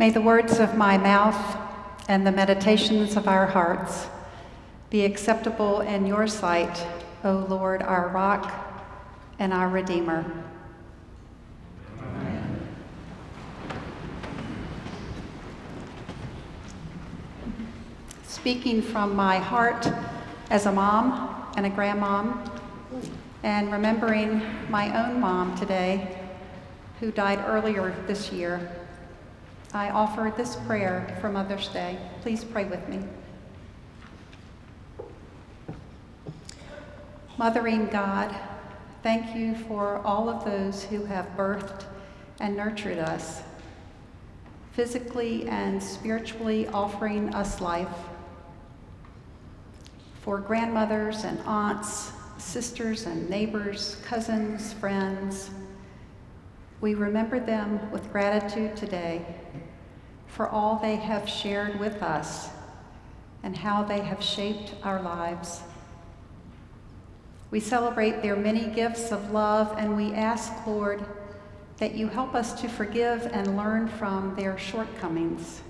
May the words of my mouth and the meditations of our hearts be acceptable in your sight, O Lord, our rock and our Redeemer. Amen. Speaking from my heart as a mom and a grandmom, and remembering my own mom today, who died earlier this year, I offer this prayer for Mother's Day. Please pray with me. Mothering God, thank you for all of those who have birthed and nurtured us, physically and spiritually offering us life. For grandmothers and aunts, sisters and neighbors, cousins, friends, we remember them with gratitude today for all they have shared with us and how they have shaped our lives. We celebrate their many gifts of love, and we ask, Lord, that you help us to forgive and learn from their shortcomings.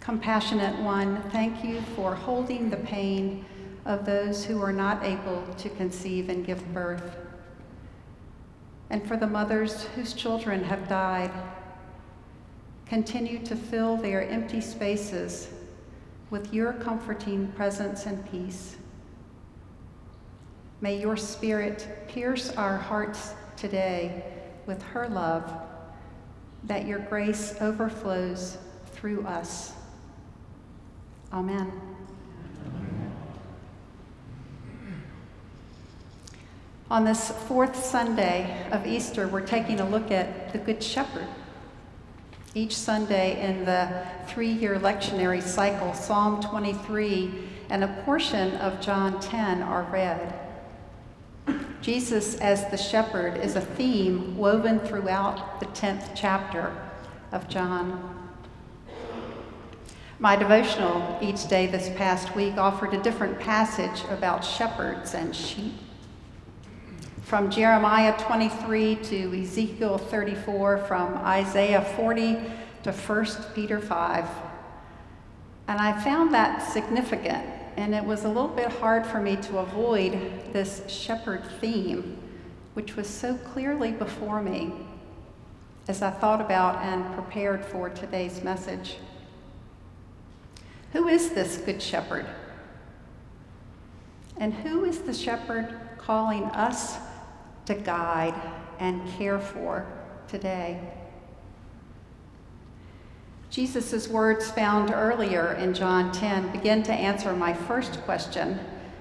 Compassionate One, thank you for holding the pain of those who are not able to conceive and give birth, and for the mothers whose children have died. Continue to fill their empty spaces with your comforting presence and peace. May your spirit pierce our hearts today with her love, that your grace overflows through us. Amen. On this fourth Sunday of Easter, we're taking a look at the Good Shepherd. Each Sunday in the three year lectionary cycle, Psalm 23 and a portion of John 10 are read. Jesus as the shepherd is a theme woven throughout the 10th chapter of John. My devotional each day this past week offered a different passage about shepherds and sheep. From Jeremiah 23 to Ezekiel 34, from Isaiah 40 to 1 Peter 5. And I found that significant and it was a little bit hard for me to avoid this shepherd theme, which was so clearly before me as I thought about and prepared for today's message. Who is this good shepherd? And who is the shepherd calling us to guide and care for today? Jesus' words found earlier in John 10 begin to answer my first question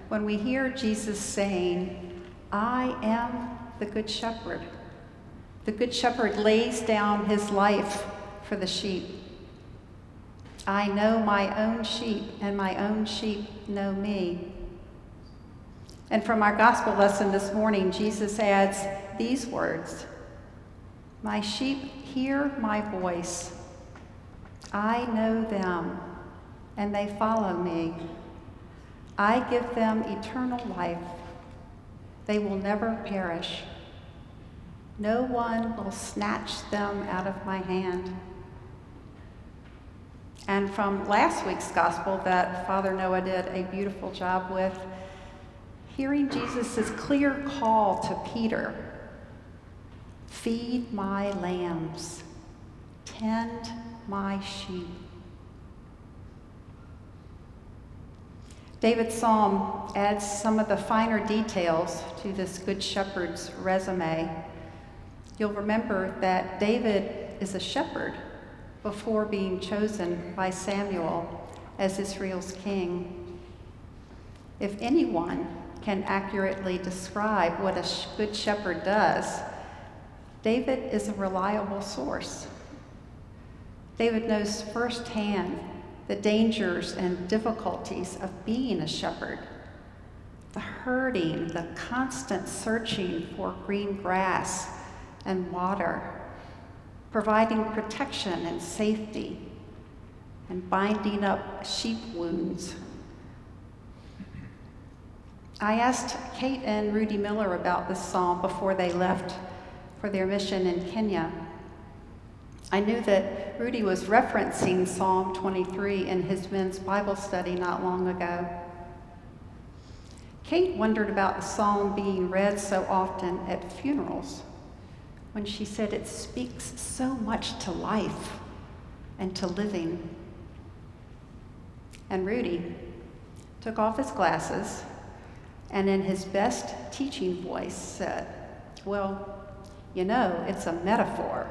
when we hear Jesus saying, I am the Good Shepherd. The Good Shepherd lays down his life for the sheep. I know my own sheep, and my own sheep know me. And from our gospel lesson this morning, Jesus adds these words My sheep hear my voice I know them, and they follow me. I give them eternal life. They will never perish. No one will snatch them out of my hand. And from last week's gospel, that Father Noah did a beautiful job with, hearing Jesus' clear call to Peter feed my lambs, tend my sheep. David's psalm adds some of the finer details to this Good Shepherd's resume. You'll remember that David is a shepherd before being chosen by Samuel as Israel's king. If anyone can accurately describe what a good shepherd does, David is a reliable source. David knows firsthand the dangers and difficulties of being a shepherd the herding, the constant searching for green grass and water, providing protection and safety, and binding up sheep wounds. I asked Kate and Rudy Miller about this psalm before they left for their mission in Kenya. I knew that Rudy was referencing Psalm 23 in his men's Bible study not long ago. Kate wondered about the psalm being read so often at funerals when she said it speaks so much to life and to living. And Rudy took off his glasses and, in his best teaching voice, said, Well, you know, it's a metaphor.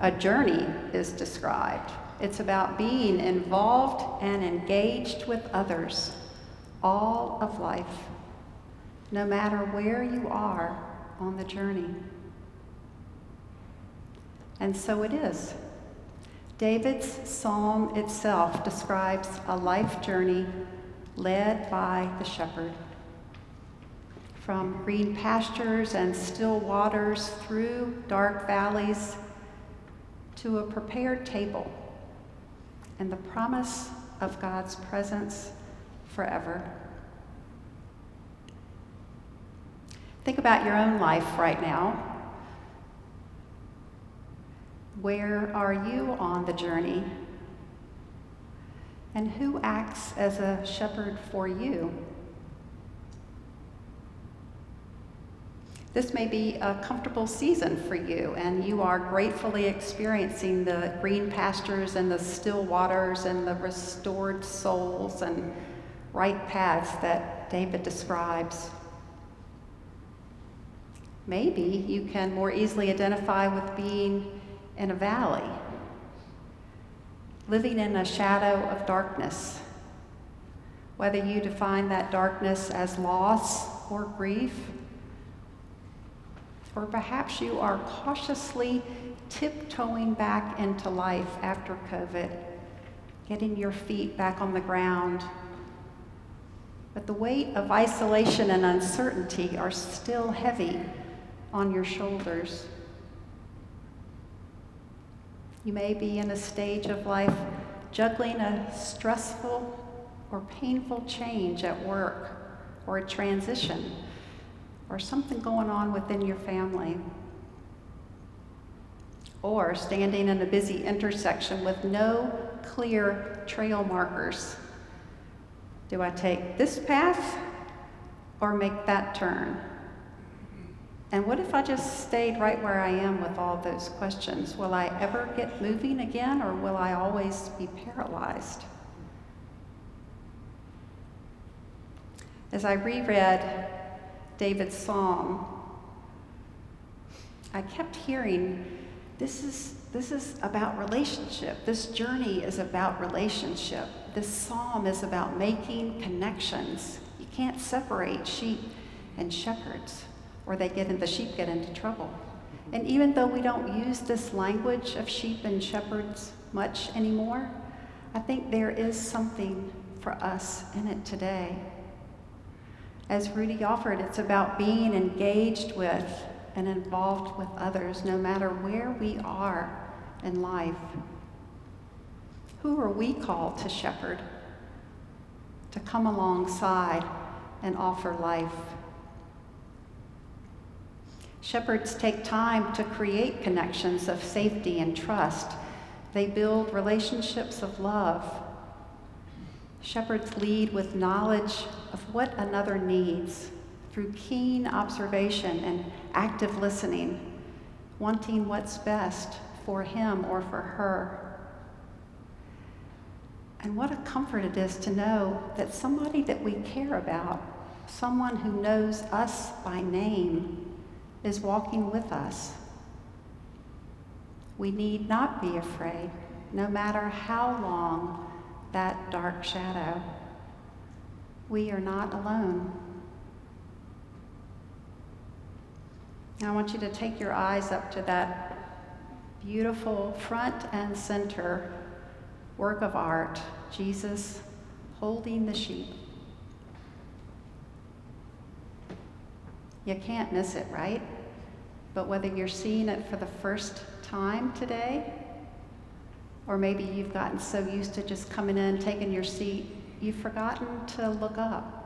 A journey is described. It's about being involved and engaged with others all of life, no matter where you are on the journey. And so it is. David's psalm itself describes a life journey led by the shepherd. From green pastures and still waters through dark valleys to a prepared table and the promise of God's presence forever. Think about your own life right now. Where are you on the journey? And who acts as a shepherd for you? This may be a comfortable season for you, and you are gratefully experiencing the green pastures and the still waters and the restored souls and right paths that David describes. Maybe you can more easily identify with being in a valley, living in a shadow of darkness. Whether you define that darkness as loss or grief, or perhaps you are cautiously tiptoeing back into life after COVID, getting your feet back on the ground but the weight of isolation and uncertainty are still heavy on your shoulders. You may be in a stage of life juggling a stressful or painful change at work or a transition or something going on within your family. Or standing in a busy intersection with no clear trail markers do I take this path or make that turn? And what if I just stayed right where I am with all those questions? Will I ever get moving again or will I always be paralyzed? As I reread David's psalm, I kept hearing this is, this is about relationship. This journey is about relationship this psalm is about making connections. You can't separate sheep and shepherds, or they get in, the sheep get into trouble. And even though we don't use this language of sheep and shepherds much anymore, I think there is something for us in it today. As Rudy offered, it's about being engaged with and involved with others, no matter where we are in life. Who are we called to shepherd, to come alongside and offer life? Shepherds take time to create connections of safety and trust. They build relationships of love. Shepherds lead with knowledge of what another needs through keen observation and active listening, wanting what's best for him or for her. And what a comfort it is to know that somebody that we care about, someone who knows us by name, is walking with us. We need not be afraid, no matter how long that dark shadow. We are not alone. I want you to take your eyes up to that beautiful front and center work of art, Jesus holding the sheep. You can't miss it, right? But whether you're seeing it for the first time today, or maybe you've gotten so used to just coming in, taking your seat, you've forgotten to look up.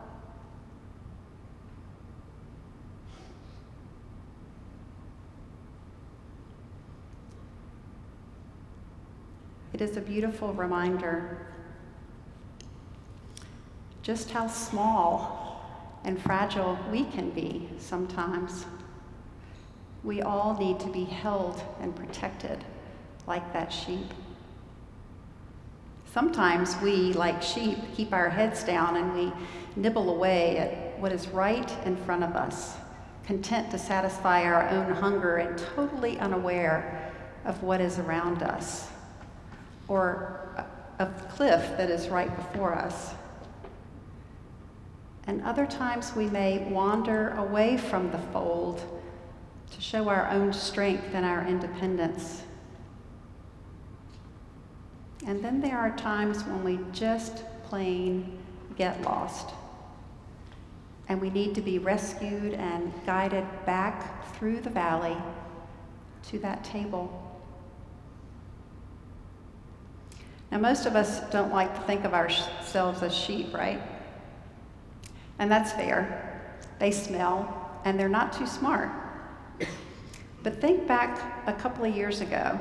It is a beautiful reminder just how small and fragile we can be sometimes. We all need to be held and protected like that sheep. Sometimes we, like sheep, keep our heads down and we nibble away at what is right in front of us, content to satisfy our own hunger and totally unaware of what is around us or uh, of the cliff that is right before us. And other times we may wander away from the fold to show our own strength and our independence. And then there are times when we just plain get lost. And we need to be rescued and guided back through the valley to that table. Now, most of us don't like to think of ourselves as sheep, right? And that's fair. They smell, and they're not too smart. But think back a couple of years ago,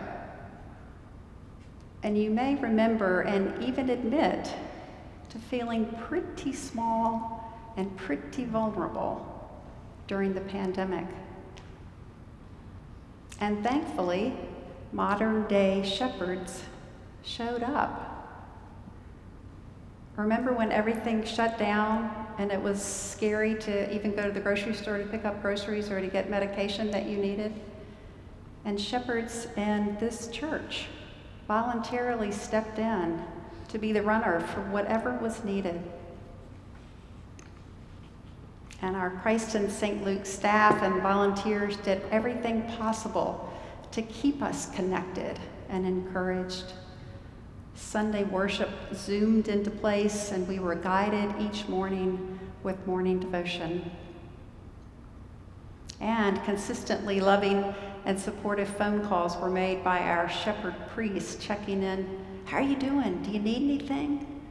and you may remember and even admit to feeling pretty small and pretty vulnerable during the pandemic. And thankfully, modern day shepherds showed up. Remember when everything shut down and it was scary to even go to the grocery store to pick up groceries or to get medication that you needed? And shepherds in this church voluntarily stepped in to be the runner for whatever was needed. And our Christ and St. Luke staff and volunteers did everything possible to keep us connected and encouraged. Sunday worship zoomed into place, and we were guided each morning with morning devotion. And consistently loving and supportive phone calls were made by our shepherd priest checking in How are you doing? Do you need anything?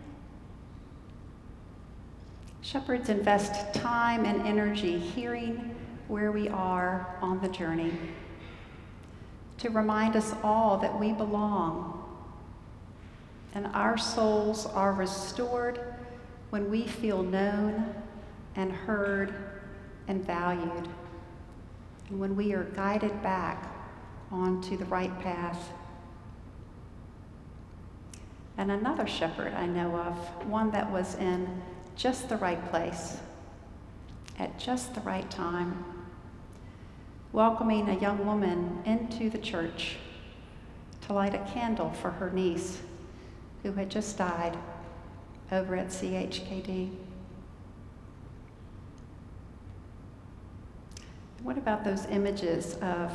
Shepherds invest time and energy hearing where we are on the journey to remind us all that we belong and our souls are restored when we feel known and heard and valued, and when we are guided back onto the right path. And another shepherd I know of, one that was in just the right place at just the right time, welcoming a young woman into the church to light a candle for her niece who had just died over at CHKD. What about those images of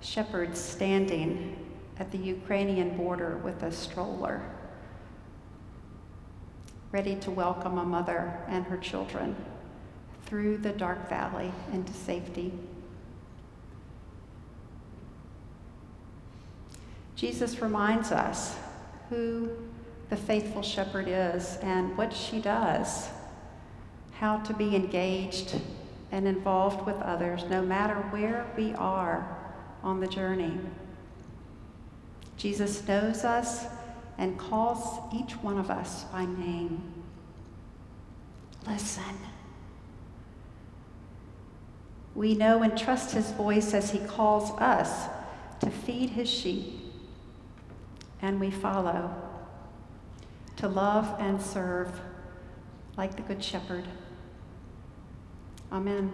shepherds standing at the Ukrainian border with a stroller, ready to welcome a mother and her children through the dark valley into safety? Jesus reminds us who the faithful shepherd is and what she does, how to be engaged and involved with others no matter where we are on the journey. Jesus knows us and calls each one of us by name. Listen. We know and trust his voice as he calls us to feed his sheep, and we follow to love and serve like the Good Shepherd. Amen.